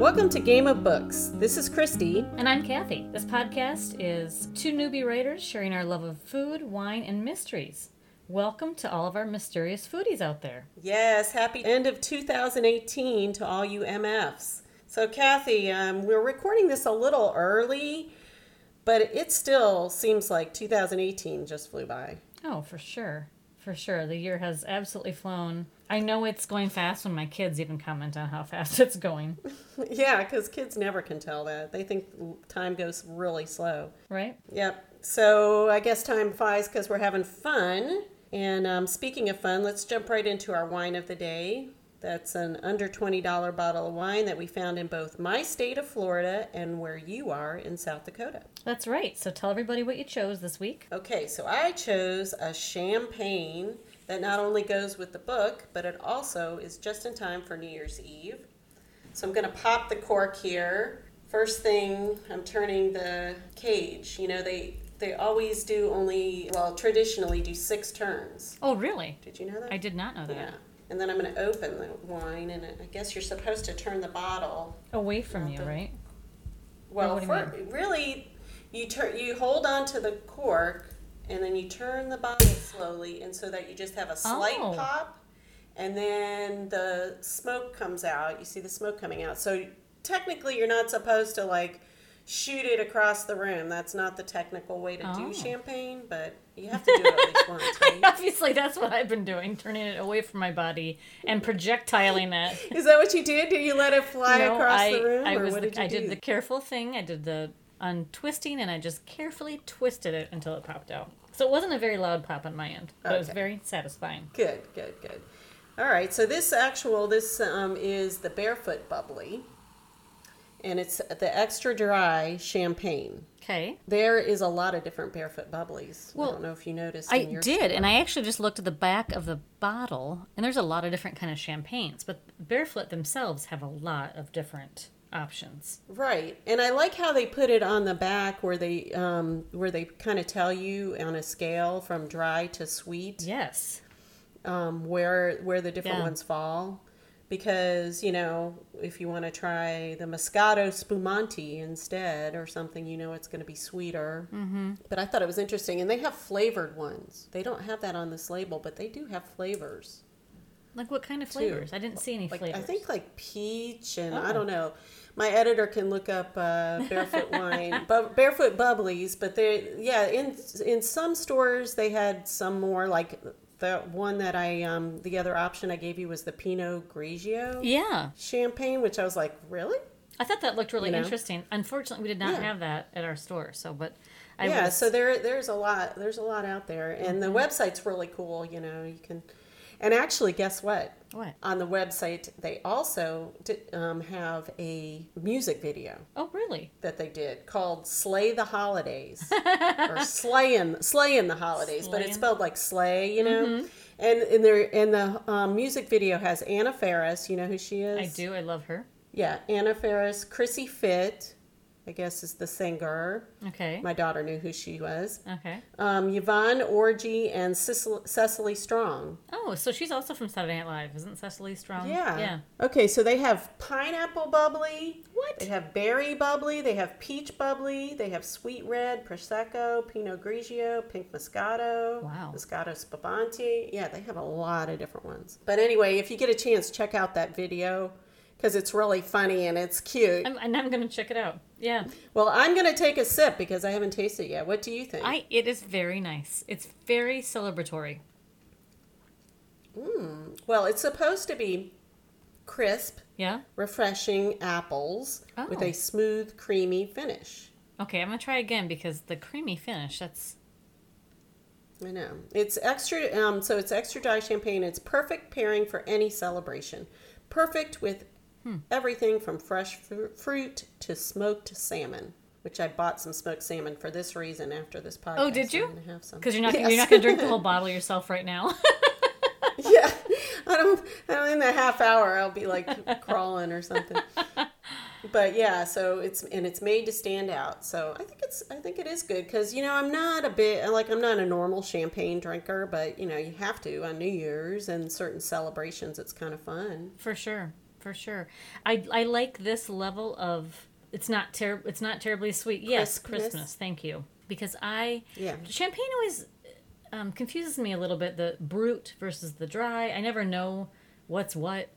Welcome to Game of Books. This is Christy. And I'm Kathy. This podcast is two newbie writers sharing our love of food, wine, and mysteries. Welcome to all of our mysterious foodies out there. Yes, happy end of 2018 to all you MFs. So, Kathy, um, we're recording this a little early, but it still seems like 2018 just flew by. Oh, for sure. For sure. The year has absolutely flown. I know it's going fast when my kids even comment on how fast it's going. yeah, because kids never can tell that. They think time goes really slow. Right? Yep. So I guess time flies because we're having fun. And um, speaking of fun, let's jump right into our wine of the day. That's an under $20 bottle of wine that we found in both my state of Florida and where you are in South Dakota. That's right. So tell everybody what you chose this week. Okay, so I chose a champagne that not only goes with the book, but it also is just in time for New Year's Eve. So I'm going to pop the cork here. First thing, I'm turning the cage. You know, they they always do only well traditionally do six turns. Oh, really? Did you know that? I did not know that. Yeah. And then I'm going to open the wine, and I guess you're supposed to turn the bottle Away from you, the- right? Well, you for, really, you turn you hold on to the cork, and then you turn the bottle slowly, and so that you just have a slight Oh. pop, and then the smoke comes out. You see the smoke coming out. So technically, you're not supposed to like shoot it across the room. That's not the technical way to Oh. do champagne, but you have to do it at least once. Right? Obviously, that's what I've been doing, turning it away from my body and projectiling it. Is that what you did? Did you let it fly No, across I, the room, I was the, did you I do? did the careful thing. I did the untwisting, and I just carefully twisted it until it popped out. So it wasn't a very loud pop on my end, but it was very satisfying. Good, good, good. All right, so this actual this um, is the barefoot bubbly, and it's the extra dry champagne. Okay. There is a lot of different barefoot bubblies. I don't know if you noticed. I did, store. and I actually just looked at the back of the bottle, and there's a lot of different kind of champagnes, but Barefoot themselves have a lot of different options. right, and I like how they put it on the back where they um, where they kind of tell you on a scale from dry to sweet Yes. um, where where the different Yeah. ones fall. Because you know, if you want to try the Moscato Spumante instead or something, you know it's going to be sweeter. Mm-hmm. But I thought it was interesting, and they have flavored ones. They don't have that on this label, but they do have flavors. Like what kind of flavors? I didn't see any Like flavors. I think like peach, and Oh. I don't know. My editor can look up uh, barefoot wine, but barefoot bubblies. But they, yeah, in in some stores they had some more like the one that I um the other option I gave you was the Pinot Grigio Yeah. champagne, which I was like, really? I thought that looked really You know? interesting. Unfortunately, we did not Yeah. have that at our store. So, but I yeah, was, so there there's a lot there's a lot out there, and the website's really cool. You know, you can, and actually, guess what? what? On the website, they also di- um, have a music video. Oh, really? that they did called "Slay the Holidays" or "Slaying Slaying the Holidays," but it's spelled like "slay," you know. And in there, and the um, music video has Anna Faris. You know who she is? I do. I love her. Yeah, Anna Faris, Chrissie Fit, I guess is the singer. Okay. My daughter knew who she was. Okay. Um, Yvonne Orji and Cecil- Cecily Strong. Oh, so she's also from Saturday Night Live, isn't Cecily Strong? Yeah. Yeah. Okay, so they have pineapple bubbly. What? They have berry bubbly. They have peach bubbly. They have sweet red, prosecco, Pinot Grigio, pink Moscato. Wow. Moscato Spumante. Yeah, they have a lot of different ones. But anyway, if you get a chance, check out that video because it's really funny and it's cute. I'm, and I'm gonna check it out. Yeah. well, I'm gonna take a sip because I haven't tasted it yet. What do you think? I. It is very nice. It's very celebratory. well, it's supposed to be crisp, Yeah. refreshing apples with Oh. a smooth, creamy finish. Okay, I'm gonna try again because the creamy finish. That's I know. It's extra, um, so it's extra dry champagne. It's perfect pairing for any celebration. Perfect with Hmm. everything from fresh fru- fruit to smoked salmon, which I bought some smoked salmon for this reason after this podcast. Oh, did you? Because you're not Yes. you're not gonna drink the whole bottle yourself right now. yeah. I don't, I don't, in the half hour, I'll be like crawling or something. But yeah, so it's and it's made to stand out. So I think it's I think it is good because you know I'm not a bit like I'm not a normal champagne drinker, but you know you have to on New Year's and certain celebrations. It's kind of fun. For sure. For sure. I I like this level of it's not ter- it's not terribly sweet. Yes, Christmas. Thank you. Because I Yeah. champagne always um, confuses me a little bit. The brut versus the dry. I never know what's what.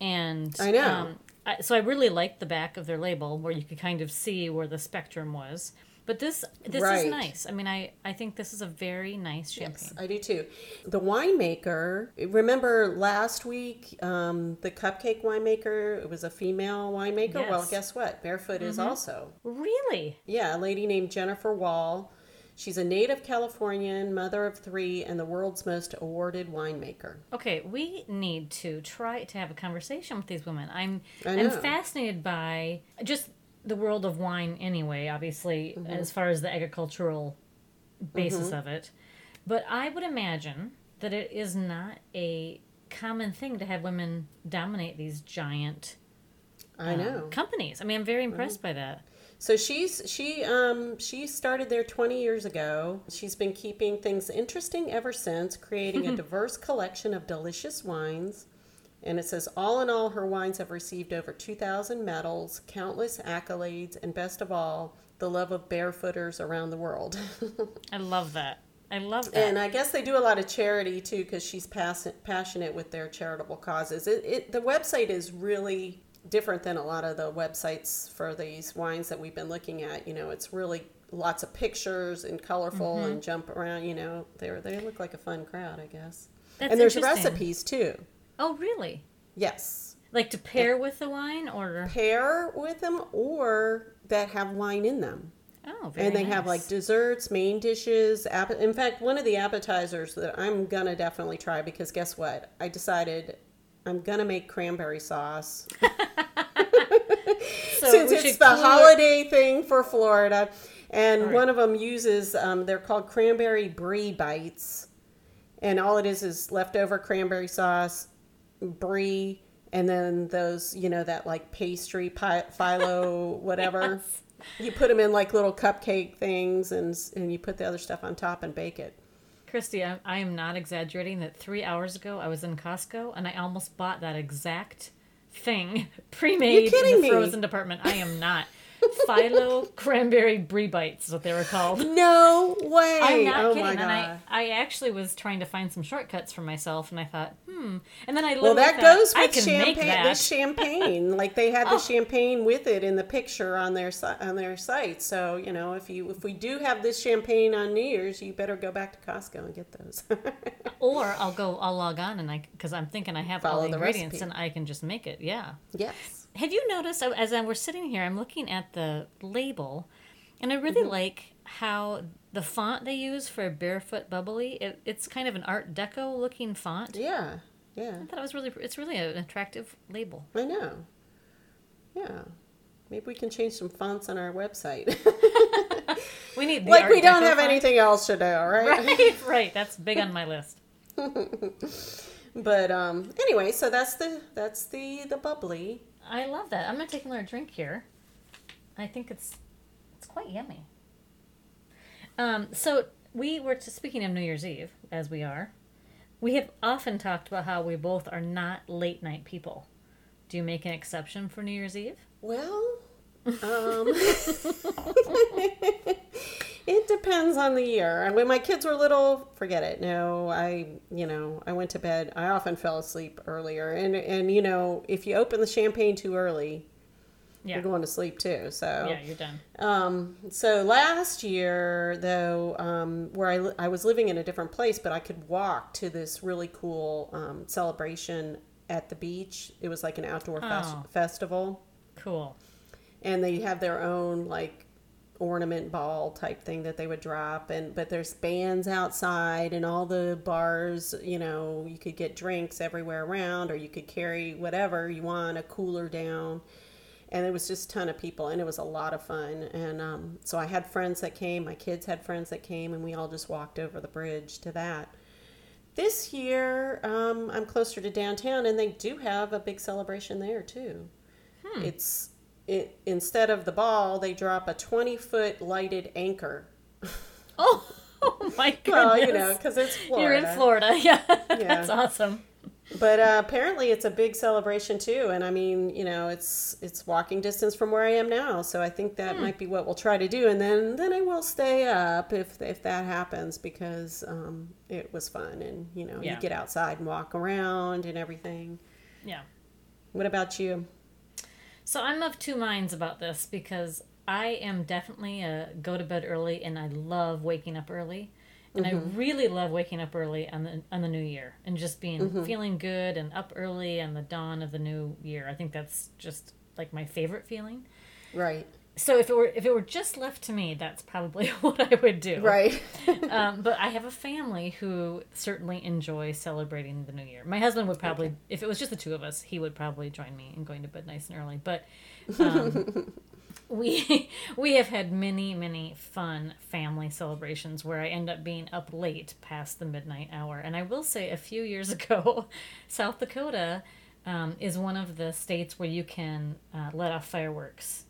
And I know. Um, I, so I really liked the back of their label where you could kind of see where the spectrum was. But this this Right. is nice. I mean, I I think this is a very nice champagne. Yes, I do too. The winemaker, remember last week, um, the cupcake winemaker, it was a female winemaker? Well, Yes. Mm-hmm. guess what? Barefoot is also. Really? Yeah, a lady named Jennifer Wall. She's a native Californian, mother of three, and the world's most awarded winemaker. Okay, we need to try to have a conversation with these women. I'm I'm fascinated by just the world of wine anyway, obviously, as far as the agricultural basis of it. But I would imagine that it is not a common thing to have women dominate these giant I um, know. companies. I mean, I'm very impressed by that. So she's she um she started there 20 years ago. She's been keeping things interesting ever since, creating a diverse collection of delicious wines. And it says all in all her wines have received over 2000 medals, countless accolades, and best of all, the love of barefooters around the world. I love that. I love that. and I guess they do a lot of charity too cuz she's pass- passionate with their charitable causes. It, it the website is really different than a lot of the websites for these wines that we've been looking at. You know, it's really lots of pictures and colorful Mm-hmm. and jump around. You know, they they look like a fun crowd, I guess. That's and there's recipes too. Oh, really? Yes, Like to pair with the wine, or pair with them or that have wine in them. oh, very and they have like desserts, main dishes. App- in fact, one of the appetizers that I'm gonna definitely try because guess what? I decided I'm gonna make cranberry sauce So since it's the clue- holiday thing for Florida. And Right. one of them uses um, they're called cranberry brie bites, and all it is is leftover cranberry sauce, brie, and then those you know that like pastry pi- phyllo whatever. Yes. You put them in like little cupcake things, and and you put the other stuff on top and bake it. Christy, I, I am not exaggerating that three hours ago I was in Costco and I almost bought that exact thing pre-made in the me? frozen department. I am not. Phyllo cranberry brie bites is what they were called. No way! I'm not oh kidding. And! I, I actually was trying to find some shortcuts for myself, and I thought, hmm. And then I well, that thought, goes with champagne. The champagne, like they had the Oh. champagne with it in the picture on their on their site. So you know, if you if we do have this champagne on New Year's, you better go back to Costco and get those. Or I'll go, I'll log on, and I because I'm thinking I have all the the ingredients, recipe. and I can just make it. Yeah. yes. Have you noticed uh, as I we're sitting here, I'm looking at the label, and I really Mm-hmm. like how the font they use for barefoot bubbly. It, it's kind of an Art Deco looking font. Yeah. Yeah. I thought it was really. It's really an attractive label. I know. Yeah. Maybe we can change some fonts on our website. We need like Art we don't Deco have font. anything else to do, right? Right, right. That's big on my list. But um anyway, so that's the that's the the bubbly. I love that. I'm gonna take another drink here. I think it's it's quite yummy. Um, so we were to, speaking of New Year's Eve, as we are. We have often talked about how we both are not late night people. Do you make an exception for New Year's Eve? Well, um it depends on the year. When my kids were little, forget it. No, I, you know, I went to bed. I often fell asleep earlier. And and you know, if you open the champagne too early, Yeah. you're going to sleep too. So Yeah, you're done. Um, so last year, though, um, where I, li- I was living in a different place, but I could walk to this really cool um, celebration at the beach. It was like an outdoor fes- Oh. festival, Cool. And they have their own like ornament ball type thing that they would drop. And but there's bands outside and all the bars you know you could get drinks everywhere around or you could carry whatever you want a cooler down. And it was just a ton of people and it was a lot of fun. And um, so i had friends that came my kids had friends that came and we all just walked over the bridge to that. This year um, i'm closer to downtown and they do have a big celebration there too. It's it instead of the ball they drop a 20 foot lighted anchor Oh, oh my goodness. well you know because it's Florida. You're in Florida. Yeah. Yeah. That's awesome. but uh, apparently it's a big celebration too and i mean you know it's it's walking distance from where i am now so i think that Hmm. might be what we'll try to do and then then i will stay up if if that happens because um, it was fun and you know Yeah. you get outside and walk around and everything Yeah. what about you So I'm of two minds about this because I am definitely a go to bed early and I love waking up early. And I mm-hmm. really love waking up early on the on the new year and just being mm-hmm. feeling good and up early on the dawn of the new year. I think that's just like my favorite feeling. right So if it were if it were just left to me, that's probably what I would do. right um, but I have a family who certainly enjoy celebrating the new year. My husband would probably, if it was just the two of us, he would probably join me in going to bed nice and early. But um, we we have had many many fun family celebrations where I end up being up late past the midnight hour. And I will say, a few years ago, South Dakota um, is one of the states where you can uh, let off fireworks.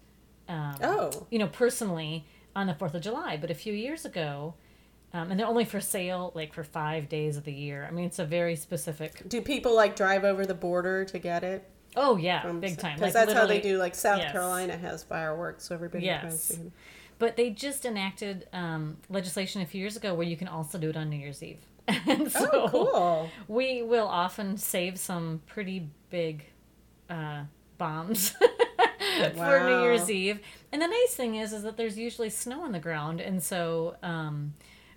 Um, oh you know, personally on the 4th of July. But a few years ago, um, and they're only for sale like for five days of the year. I mean, it's a very specific. do people like drive over the border to get it Oh, yeah, big time. because Like, that's how they do like south yes. carolina has fireworks so everybody Yes. tries to But they just enacted um, legislation a few years ago where you can also do it on New Year's Eve. and so oh cool we will often save some pretty big uh, bombs for New Year's Eve. And the nice thing is, is that there's usually snow on the ground, and so um,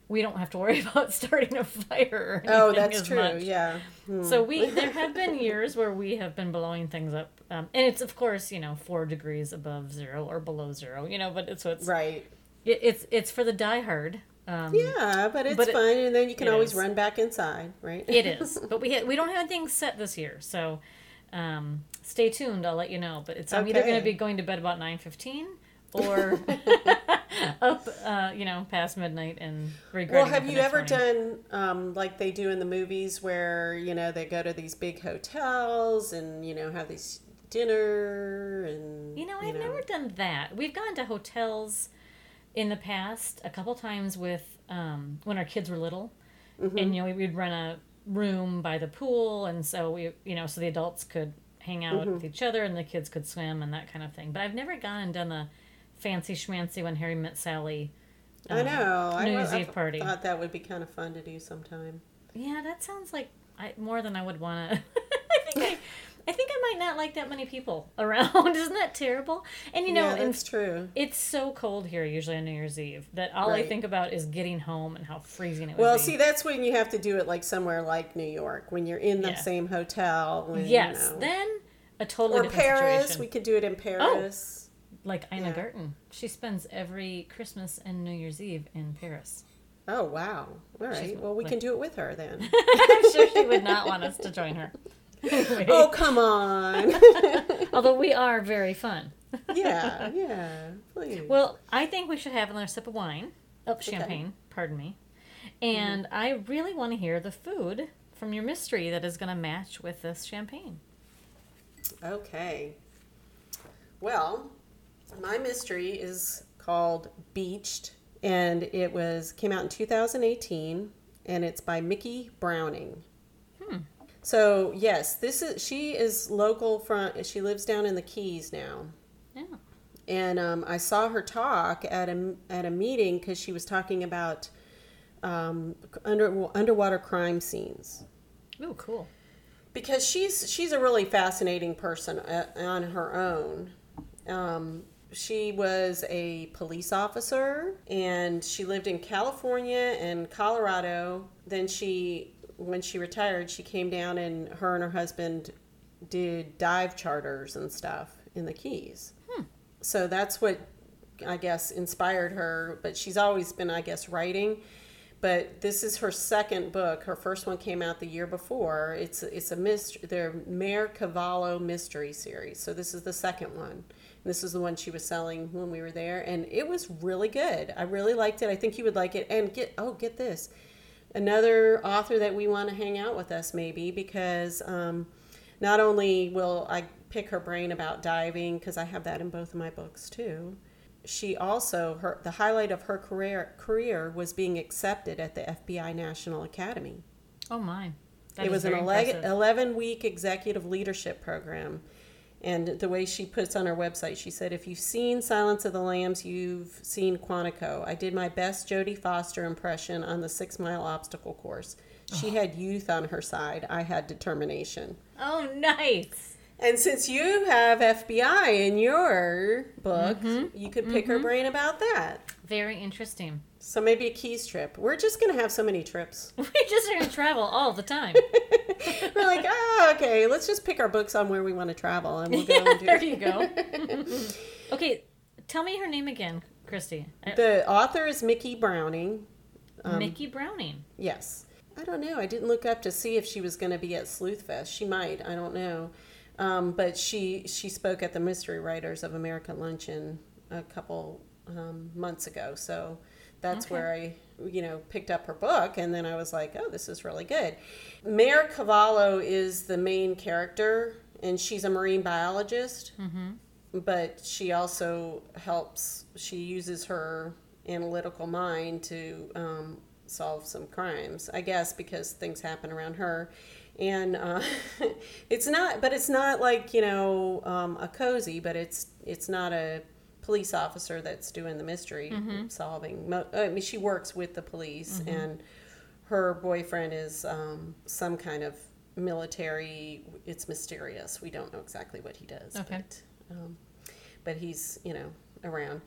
we don't have to worry about starting a fire. Or oh that's true much. yeah Hmm. So we there have been years where we have been blowing things up, um, and it's of course you know four degrees above zero or below zero, you know, but it's what's right it, it's it's for the diehard. Um, Yeah, but it's But it- fun, and then you can always is. run back inside, right? It is, but we ha- we don't have anything set this year, so um, stay tuned. I'll let you know. But it's I'm either going to be going to bed about nine fifteen or up, uh, you know, past midnight and well, regretting. it have you ever morning. done um, like they do in the movies, where you know they go to these big hotels and you know have these dinner and You know, I've never done that. We've gone to hotels in the past a couple times with um, when our kids were little, Mm-hmm. and you know we'd run a room by the pool, and so we you know so the adults could hang out Mm-hmm. with each other and the kids could swim and that kind of thing. But I've never gone and done the fancy schmancy when Harry met Sally. I um, know. New Year's I Eve party. thought that would be kind of fun to do sometime. Yeah, that sounds like I, more than I would want to. I think I, I think I might not like that many people around. Isn't that terrible? And you know, yeah, that's true. It's so cold here, usually on New Year's Eve, that all I think about is getting home and how freezing it would Well, be. see, that's when you have to do it like somewhere like New York, when you're in the Yeah. same hotel. When, yes, you know. then a totally or different Paris. situation. We could do it in oh, Paris. Oh, like Ina yeah. Garten, she spends every Christmas and New Year's Eve in Paris. Oh, wow! All right. She's Well, we like- can do it with her then. I'm sure she would not want us to join her. Oh, come on! although we are very fun. yeah, yeah. Please. Well, I think we should have another sip of wine. Oh, champagne, pardon me. And Mm-hmm. I really want to hear the food from your mystery that is going to match with this champagne. Okay. Well, my mystery is called Beached, and it was came out in 2018, and it's by Micki Browning. So yes, this is she is local from. She lives down in the Keys now, Yeah. and um, I saw her talk at a at a meeting because she was talking about um, under underwater crime scenes Ooh, cool. because she's she's a really fascinating person uh, on her own. Um, she was a police officer and she lived in California and Colorado. Then she, when she retired, she came down and her and her husband did dive charters and stuff in the Keys. Hmm. So that's what I guess inspired her. But she's always been, I guess, writing but this is her second book. Her first one came out the year before. It's it's a mystery. Their Mer Cavallo mystery series. So this is the second one. And this is the one she was selling when we were there, and it was really good. I really liked it. I think you would like it. And get oh get this, another author that we want to hang out with us maybe because um, not only will I pick her brain about diving because I have that in both of my books too she also her the highlight of her career career was being accepted at the FBI National Academy. Oh my. That it was an very 11, 11 week executive leadership program. And the way she puts on her website, she said, if you've seen Silence of the Lambs, you've seen Quantico. I did my best Jodie Foster impression on the six mile obstacle course. She had youth on her side. I had determination. Oh, nice. And since you have FBI in your book, Mm-hmm. you could pick her brain about that. Very interesting. So maybe a keys trip. We're just going to have so many trips. We just are going to travel all the time. We're like, oh, okay, let's just pick our books on where we want to travel and we'll go and do there it. you go. okay, tell me her name again, Christy. The author is Micki Browning. Um, Micki Browning. Yes. I don't know. I didn't look up to see if she was going to be at Sleuthfest. She might. I don't know. Um, but she she spoke at the Mystery Writers of America luncheon a couple um, months ago. So that's Okay. where I you know picked up her book, and then I was like, oh, this is really good. Mer Cavallo is the main character, and she's a marine biologist but she also helps she uses her analytical mind to um, solve some crimes i guess because things happen around her and uh, it's not but it's not like you know um, a cozy but it's it's not a police officer that's doing the mystery solving. I mean she works with the police and her boyfriend is um, some kind of military it's mysterious. We don't know exactly what he does Okay. but um, but he's you know around.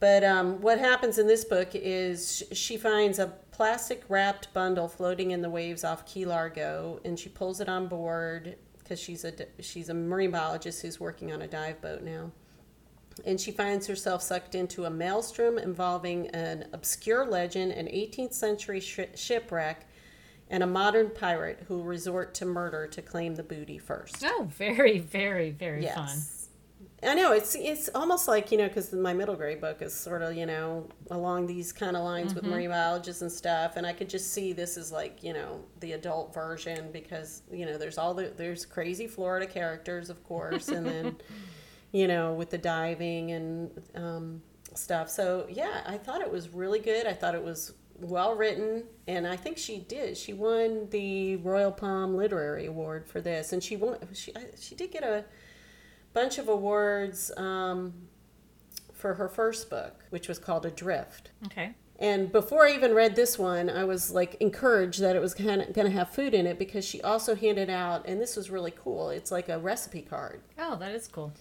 But um, what happens in this book is she finds a plastic wrapped bundle floating in the waves off Key Largo, and she pulls it on board because she's a she's a marine biologist who's working on a dive boat now. And she finds herself sucked into a maelstrom involving an obscure legend, an 18th century sh- shipwreck, and a modern pirate who resort to murder to claim the booty first. Oh, very, very, very fun. I know it's it's almost like you know because my middle grade book is sort of you know along these kind of lines with mm-hmm. marine biologists and stuff, and I could just see this is like you know the adult version because you know there's all the there's crazy Florida characters of course, and then you know with the diving and um, stuff. So yeah, I thought it was really good. I thought it was well written, and I think she did. She won the Royal Palm Literary Award for this, and she won. She she did get a bunch of awards um, for her first book, which was called Adrift. Okay. And before I even read this one, I was like encouraged that it was kind of going to have food in it because she also handed out, and this was really cool. It's like a recipe card Oh, that is cool.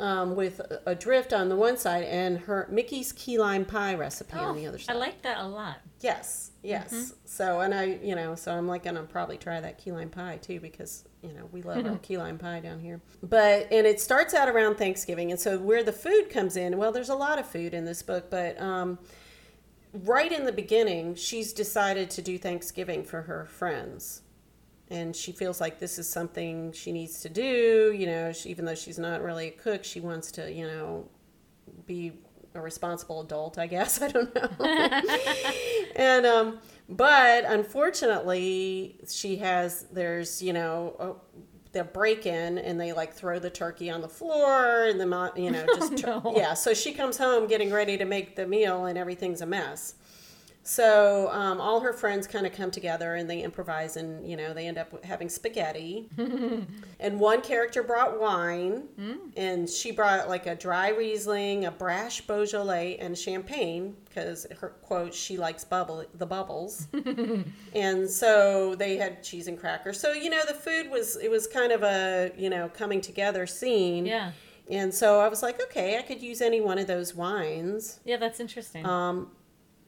Um, with drift on the one side and her Micki's key lime pie recipe on the other side. I like that a lot. Yes, yes. So, and I, you know, so I'm like gonna probably try that key lime pie too because you know we love our key lime pie down here. But and it starts out around Thanksgiving, and so where the food comes in, well, there's a lot of food in this book, but um, right in the beginning, she's decided to do Thanksgiving for her friends. And she feels like this is something she needs to do. You know, she, even though she's not really a cook, she wants to, you know, be a responsible adult, I guess. I don't know. and um, but unfortunately, she has there's you know a, the break in and they like throw the turkey on the floor and the you know just tur- no. yeah. So she comes home getting ready to make the meal and everything's a mess. So um, all her friends kind of come together and they improvise and you know they end up having spaghetti. and one character brought wine, and she brought like a dry Riesling, a brash Beaujolais, and champagne because her quote she likes bubble the bubbles. and so they had cheese and crackers. So you know the food was it was kind of a you know coming together scene. Yeah. And so I was like, okay, I could use any one of those wines. Yeah, that's interesting. Um,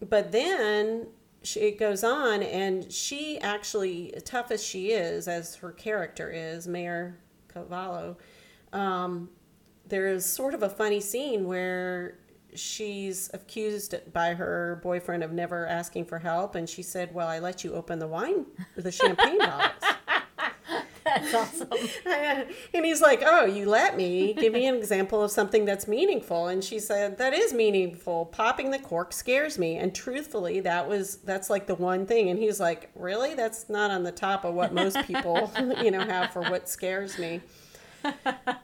but then she, it goes on, and she actually, tough as she is, as her character is, Mer Cavallo, um, there is sort of a funny scene where she's accused by her boyfriend of never asking for help, and she said, "Well, I let you open the wine, the champagne bottles." that's awesome. and he's like, "Oh, you let me give me an example of something that's meaningful." And she said, "That is meaningful. Popping the cork scares me." And truthfully, that was that's like the one thing. And he's like, "Really? That's not on the top of what most people, you know, have for what scares me."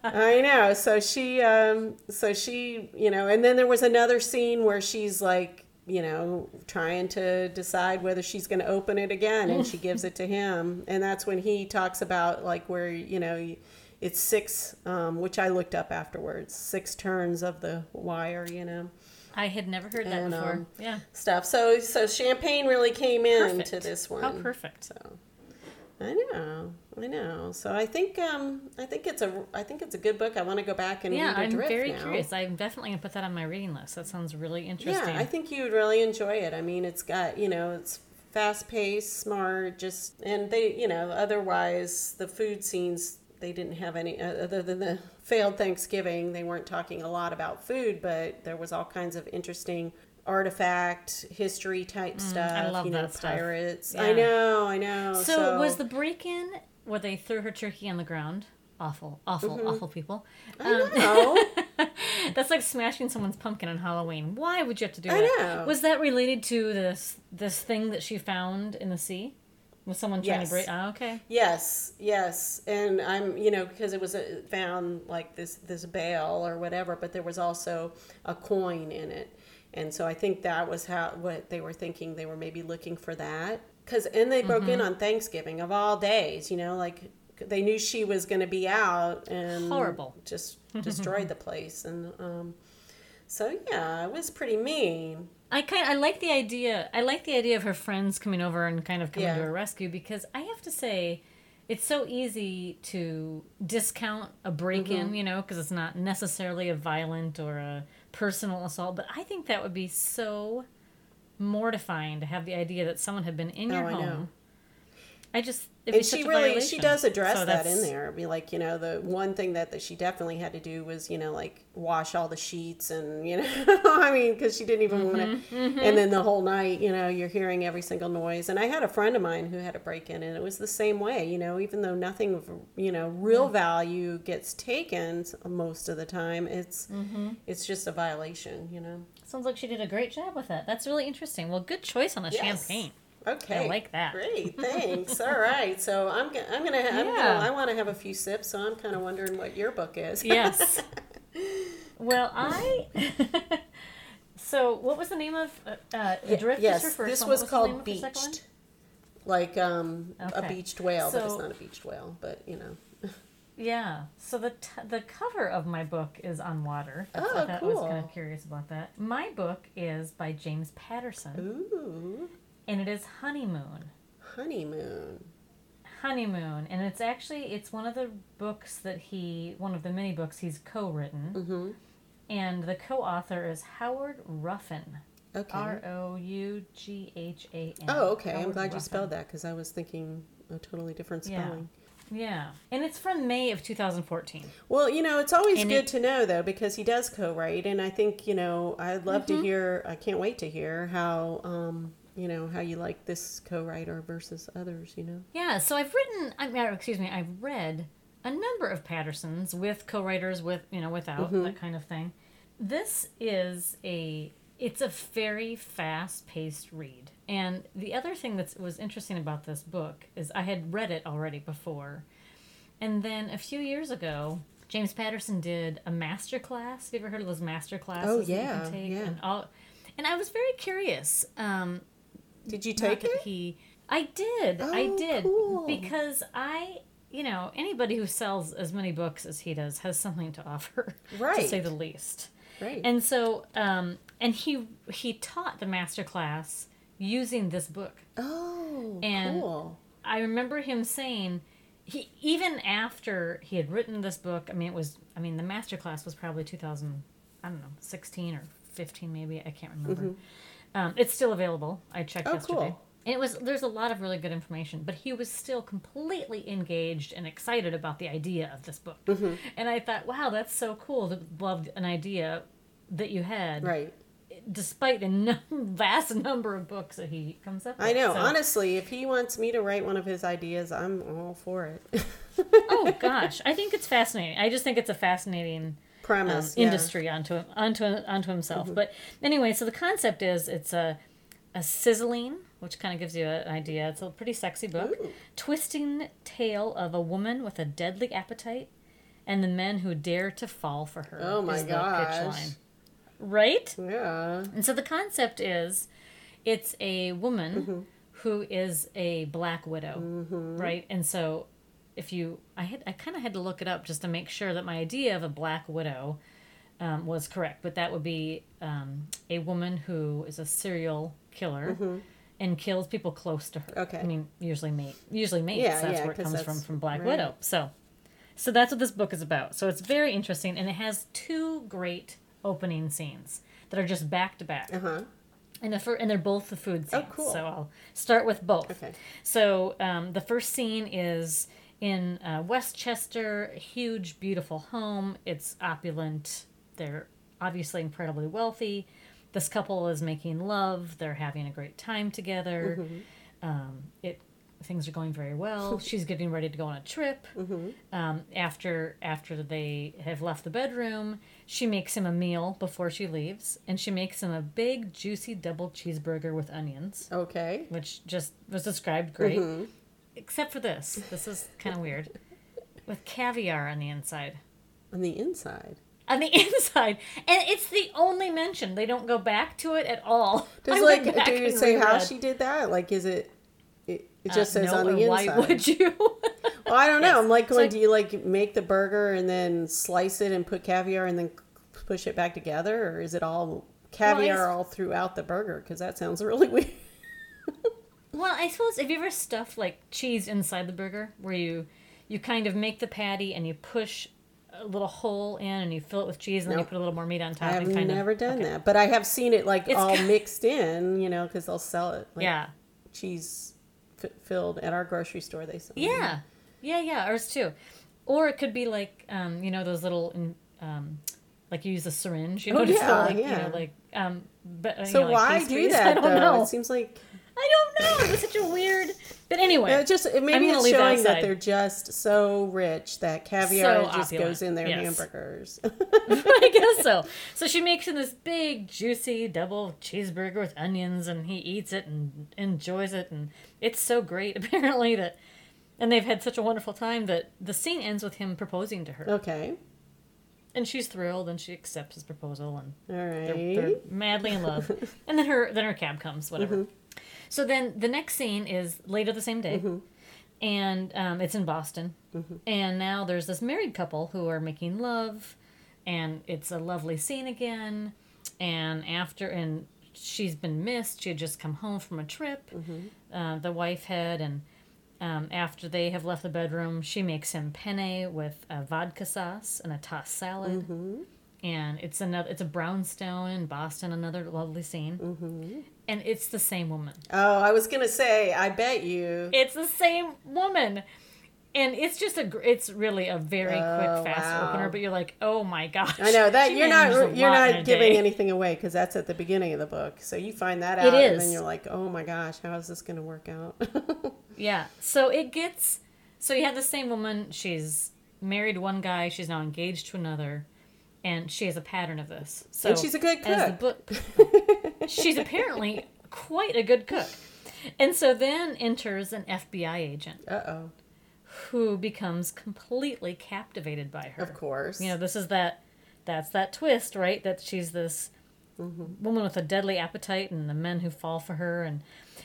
I know. So she, um, so she, you know, and then there was another scene where she's like you know, trying to decide whether she's going to open it again, and she gives it to him, and that's when he talks about like where you know. It's six, um, which I looked up afterwards. Six turns of the wire, you know I had never heard that And, before. um, yeah. stuff. So so champagne really came in Perfect. to this one. How perfect. So I know, I know. So I think um I think it's a I think it's a good book. I want to go back and Yeah, I'm very now. curious. I'm definitely gonna put that on my reading list. That sounds really interesting. Yeah, I think you would really enjoy it. I mean, it's got you know it's fast paced, smart, just and they you know otherwise the food scenes they didn't have any uh, other than the failed Thanksgiving. They weren't talking a lot about food, but there was all kinds of interesting artifact history type stuff. Mm, love you know, that stuff. pirates. Yeah. I know, I know. so, was the break in where they threw her turkey on the ground? Awful, awful, Mm-hmm. awful people. I Um, know. That's like smashing someone's pumpkin on Halloween. Why would you have to do that? I that? know. Was that related to this this thing that she found in the sea? Was someone trying Yes. to break? Oh, okay. Yes, yes, and I'm you know because it was a, found like this this bale or whatever, but there was also a coin in it, and so I think that was how what they were thinking. They were maybe looking for that because and they broke Mm-hmm. in on Thanksgiving of all days. You know, like they knew she was going to be out and Horrible. just destroyed the place, and um, so yeah, it was pretty mean. I kind of, I like the idea. I like the idea of her friends coming over and kind of coming Yeah. to her rescue because I have to say, it's so easy to discount a break-in, Mm-hmm. you know, because it's not necessarily a violent or a personal assault. But I think that would be so mortifying to have the idea that someone had been in oh, your Oh, I home. know. I just and she a really she does address So that in there. I mean, like you know, the one thing that, that she definitely had to do was you know like wash all the sheets and you know, I mean, because she didn't even want Mm-hmm, to. And then the whole night, you know, you're hearing every single noise. And I had a friend of mine who had a break in, and it was the same way. You know, even though nothing of you know real value gets taken most of the time, it's Mm-hmm. it's just a violation. You know. Sounds like she did a great job with that. That's really interesting. Well, good choice on the Yes. champagne. Okay, I like that. Great, thanks. All right, so I'm gonna, I'm gonna, I'm Yeah. gonna, I want to have a few sips. So I'm kind of wondering what your book is. Yes. well, I. so, what was the name of uh, uh, Adrift? yes, this one. was What the name called of the second one? beached, like um, a beached whale, but it's not a beached whale. But you know, Yeah. So the t- the cover of my book is on water. That's- Oh, I thought I was kind of curious about that. My book is by James Patterson, ooh, and it is Honeymoon. honeymoon. Honeymoon, and it's actually it's one of the books that he one of the many books he's co-written, Mm-hmm. and the co-author is Howard Roughan. Okay. R O U G H A N. oh, okay. I'm Howard glad you spelled that because I was thinking a totally different Yeah. spelling. Yeah, and it's from May of 2014. Well, you know, it's always And good it- to know though because he does co-write, and I think you know I'd love Mm-hmm. to hear. I can't wait to hear how um, you know how you like this co-writer versus others. You know. Yeah, so I've written, I mean, excuse me, I've read a number of Pattersons with co-writers, with you know, without that kind of thing. This is a, it's a very fast-paced read. And the other thing that was interesting about this book is I had read it already before, and then a few years ago. James Patterson did a master class. Have you ever heard of those master classes? Oh, that you yeah, can take? yeah. And, all, and I was very curious. Um, Did you take it? He, I did. I Oh, did cool. because I, you know, anybody who sells as many books as he does has something to offer, to Right. say the least. Right. And so, um, and he he taught the master class using this book. oh, and- cool. I remember him saying. He, even after he had written this book, I mean, it was, I mean, the master class was probably 2000, I don't know, 16 or 15 maybe, I can't remember. Um, it's still available. I checked. Oh, yesterday. cool. And it was there's a lot of really good information, but he was still completely engaged and excited about the idea of this book. Mm-hmm. And I thought, wow, that's so cool to love an idea that you had, Right. despite the num- vast number of books that he comes up with. I know. So- Honestly, if he wants me to write one of his ideas, I'm all for it. oh gosh, I think it's fascinating. I just think it's a fascinating um, Premise. yeah. industry onto onto onto himself. But anyway, so the concept is it's a a sizzling, which kind of gives you an idea. It's a pretty sexy book. Ooh. Twisting tale of a woman with a deadly appetite and the men who dare to fall for her. Oh my gosh. right? Yeah. And so the concept is it's a woman Mm-hmm. who is a black widow, right? And so if you I had I kind of had to look it up just to make sure that my idea of a black widow um, was correct, but that would be um, a woman who is a serial killer and kills people close to her. Mm-hmm. Okay. I mean, usually mate, usually mates. Yeah, that's yeah, where it comes from from Black right. Widow. So, so that's what this book is about. So it's very interesting, and it has two great opening scenes that are just back to back. Uh huh. And the fir- and they're both the food scenes. Oh, cool. So I'll start with both. Okay. So um, the first scene is in uh, Westchester, huge, beautiful home. It's opulent. They're obviously incredibly wealthy. This couple is making love. They're having a great time together. Um, it things are going very well. She's getting ready to go on a trip. Um, after after they have left the bedroom, she makes him a meal before she leaves, and she makes him a big, juicy double cheeseburger with onions Okay. which just was described great. Except for this. This is kind of weird. With caviar on the inside. On the inside. On the inside. And it's the only mention. They don't go back to it at all. Does I like do you say how she did that? Like, is it? It, it just Uh, says no, on the inside. Why would you? Well, I don't know. Yes. I'm like, going, I- do you like make the burger and then slice it and put caviar and then push it back together, or is it all caviar it's- all throughout the burger? Because that sounds really weird. Well, I suppose have you ever stuffed like cheese inside the burger where you you kind of make the patty and you push a little hole in and you fill it with cheese and then you put a little more meat on top I have never of done okay. that, but I have seen it like It's all mixed in, you know, because they'll sell it like yeah. cheese f- filled at our grocery store. They sell. Yeah, yeah, yeah. Ours too. Or it could be like, um, you know, those little, um, like you use a syringe, you know, Oh, to fill, yeah, like, you yeah. know, like, um, but uh, you So know, like why do that I don't though? know. It seems like I don't know. It was such a weird. But anyway, it just it- maybe it's leave that showing that they're just so rich that caviar So just opulent, goes in their yes. hamburgers. I guess so. So she makes him this big, juicy double cheeseburger with onions, and he eats it and enjoys it, and it's so great apparently that. And they've had such a wonderful time that the scene ends with him proposing to her. okay, and she's thrilled and she accepts his proposal and all they're, they're madly in love and then her then her cab comes whatever Mm-hmm. So then the next scene is later the same day Mm-hmm. and um, it's in boston and now there's this married couple who are making love and it's a lovely scene again and after and she's been missed she had just come home from a trip uh, the wife had and um, after they have left the bedroom, she makes him penne with a vodka sauce and a tossed salad. And it's another. It's a brownstone in Boston. Another lovely scene. And it's the same woman. Oh, I was gonna say, I bet you. It's the same woman. And it's just a. It's really a very Oh, quick, fast wow. oper. But you're like, oh my gosh. I know that you're not you're lot in a not giving anything away because that's at the beginning of the book. So you find that out, It and then you're like, oh my gosh, how is this gonna work out? Yeah. So it gets. So you have the same woman. She's married one guy. She's now engaged to another, and she has a pattern of this. So And she's a good as the book, she's apparently quite a good cook. And so then enters an FBI agent uh oh, who becomes completely captivated by her. of course. You know, this is that. That's that twist, right? That she's this Mm-hmm. woman with a deadly appetite, and the men who fall for her, and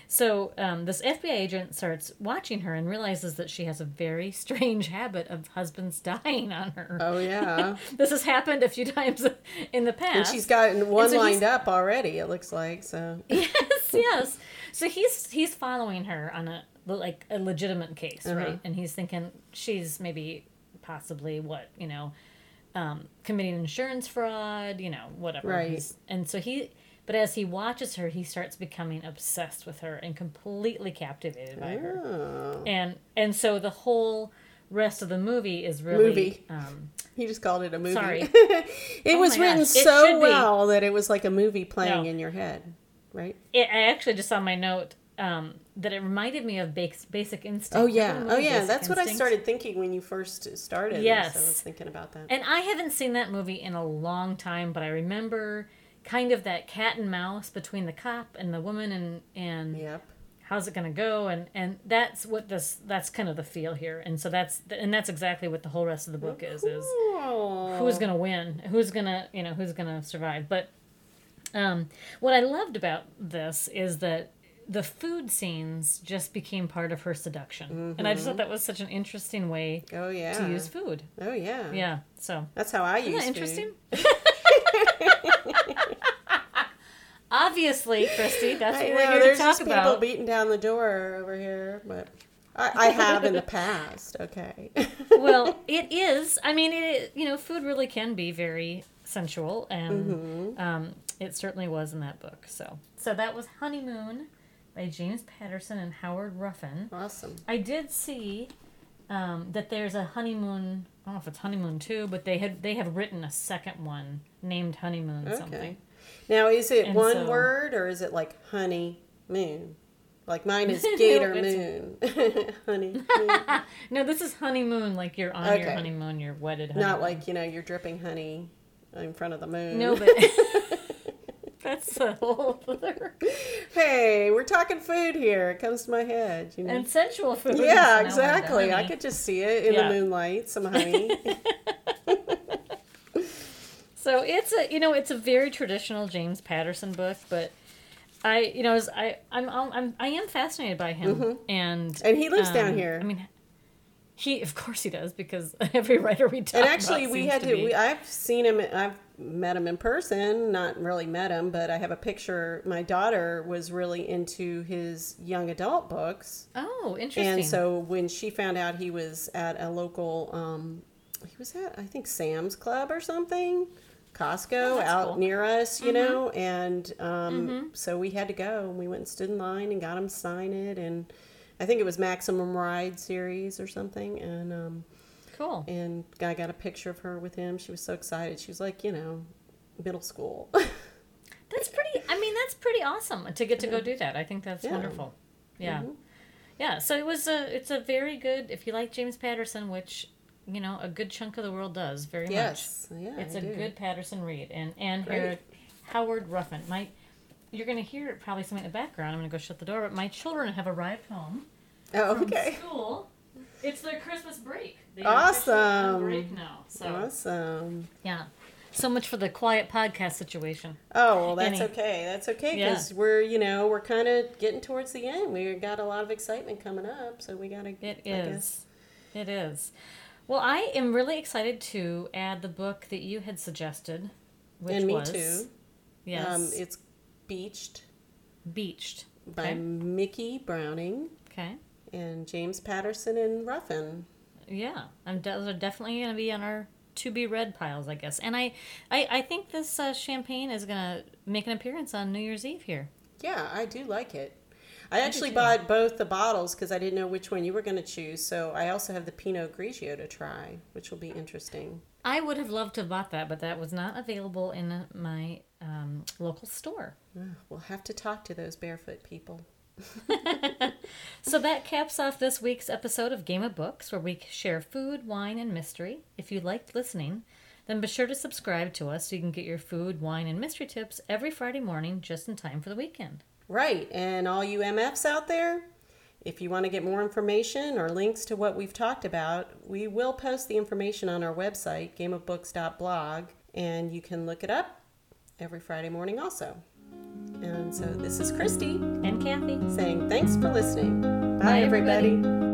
so um, this FBI agent starts watching her and realizes that she has a very strange habit of husbands dying on her. Oh yeah, This has happened a few times in the past. and she's gotten one so lined up already. It looks like so. yes, yes. So he's he's following her on a like a legitimate case, Uh-huh. right? And he's thinking she's maybe possibly what you know, um, committing insurance fraud, you know, whatever. Right. And so he, but as he watches her, he starts becoming obsessed with her and completely captivated by her. Oh. And and so the whole rest of the movie is really Movie. Um, He just called it a movie. Sorry. it Oh was written gosh, so be. well that it was like a movie playing No. in your head, right? it, I actually just saw my note um, that it reminded me of Basic, Basic Instinct. Oh yeah, oh yeah. Basic That's what I started thinking when you first started. Yes. I was thinking about that. And I haven't seen that movie in a long time, but I remember kind of that cat and mouse between the cop and the woman and and Yep. how's it going to go and and that's what this that's kind of the feel here. And so that's and that's exactly what the whole rest of the book is is Oh. who's going to win? Who's going to, you know, who's going to survive? But Um, what I loved about this is that the food scenes just became part of her seduction, and I just thought that was such an interesting way Oh yeah. to use food. Oh yeah. Yeah, so That's how I isn't use that interesting? Obviously, Christy, that's I what know, we're here there's to talk people about. beating down the door over here, but I, I have in the past. Okay. well, it is. I mean, it you know, food really can be very sensual, and Mm-hmm. um, it certainly was in that book. So, so that was Honeymoon by James Patterson and Howard Roughan. awesome. I did see um, that there's a honeymoon. I don't know if it's honeymoon two, but they had they have written a second one named honeymoon Okay. something. Now, is it And one so- word or is it like honey moon? Like mine is gator moon. honey moon. No, this is honeymoon. Like you're on your honeymoon, you're wedded. Honeymoon. Not like, you know, you're dripping honey in front of the moon. no, but that's a whole other hey, we're talking food here. It comes to my head. You know? and sensual food. yeah, Now we're the exactly. I could just see it in Yeah. the moonlight, some honey. So it's a you know it's a very traditional James Patterson book, but I you know I I'm I'm I am fascinated by him and Mm-hmm. And he lives down um, here. I mean, he of course he does because every writer we talk and actually, we had to. be- we, I've seen him. I've met him in person. Not really met him, but I have a picture. My daughter was really into his young adult books, oh interesting. and so when she found out he was at a local, um, he was at I think Sam's Club or something. Costco Oh, out cool. Mm-hmm. near us, you know, and um, so we had to go. and We went and stood in line and got him to sign it, and I think it was Maximum Ride series or something, and um, cool. and guy got a picture of her with him. She was so excited. She was like, you know, middle school. That's pretty. I mean, that's pretty awesome to get to go do that. I think that's Yeah. Mm-hmm. wonderful. Yeah, yeah. So it was a. It's a very good. If you like James Patterson, which you know a good chunk of the world does very much. yes, yeah, It's a a good Patterson read, and and. Howard, Howard Roughan. My, you're gonna hear probably something in the background. I'm gonna go shut the door. But my children have arrived home Oh, okay, school. It's their Christmas break. They are officially on Awesome. break now. So awesome. yeah, so much for the quiet podcast situation. Oh, well, that's Any- okay. That's okay Yeah. because we're, you know, we're kind of getting towards the end. We got a lot of excitement coming up, so we gotta. Get it I is. guess- It is. Well, I am really excited to add the book that you had suggested, which and me was too. yes, Um, it's Beached Beached. by Okay. Micki Browning Okay. and James Patterson and Roughan. Yeah, I'm those are definitely going to be on our to be read piles, I guess. And I, I, I think this uh, champagne is going to make an appearance on New Year's Eve here. Yeah, I do like it. I actually bought both the bottles because I didn't know which one you were going to choose. So I also have the Pinot Grigio to try, which will be interesting. I would have loved to have bought that, but that was not available in my um, local store. We'll have to talk to those barefoot people. So that caps off this week's episode of Game of Books, where we share food, wine, and mystery. If you liked listening, then be sure to subscribe to us so you can get your food, wine, and mystery tips every Friday morning just in time for the weekend. Right, and all you MFs out there, if you want to get more information or links to what we've talked about, we will post the information on our website, gameofbooks.blog, and you can look it up every Friday morning also. And so this is Christy And Kathy. saying thanks for listening. Bye, Bye, everybody. everybody.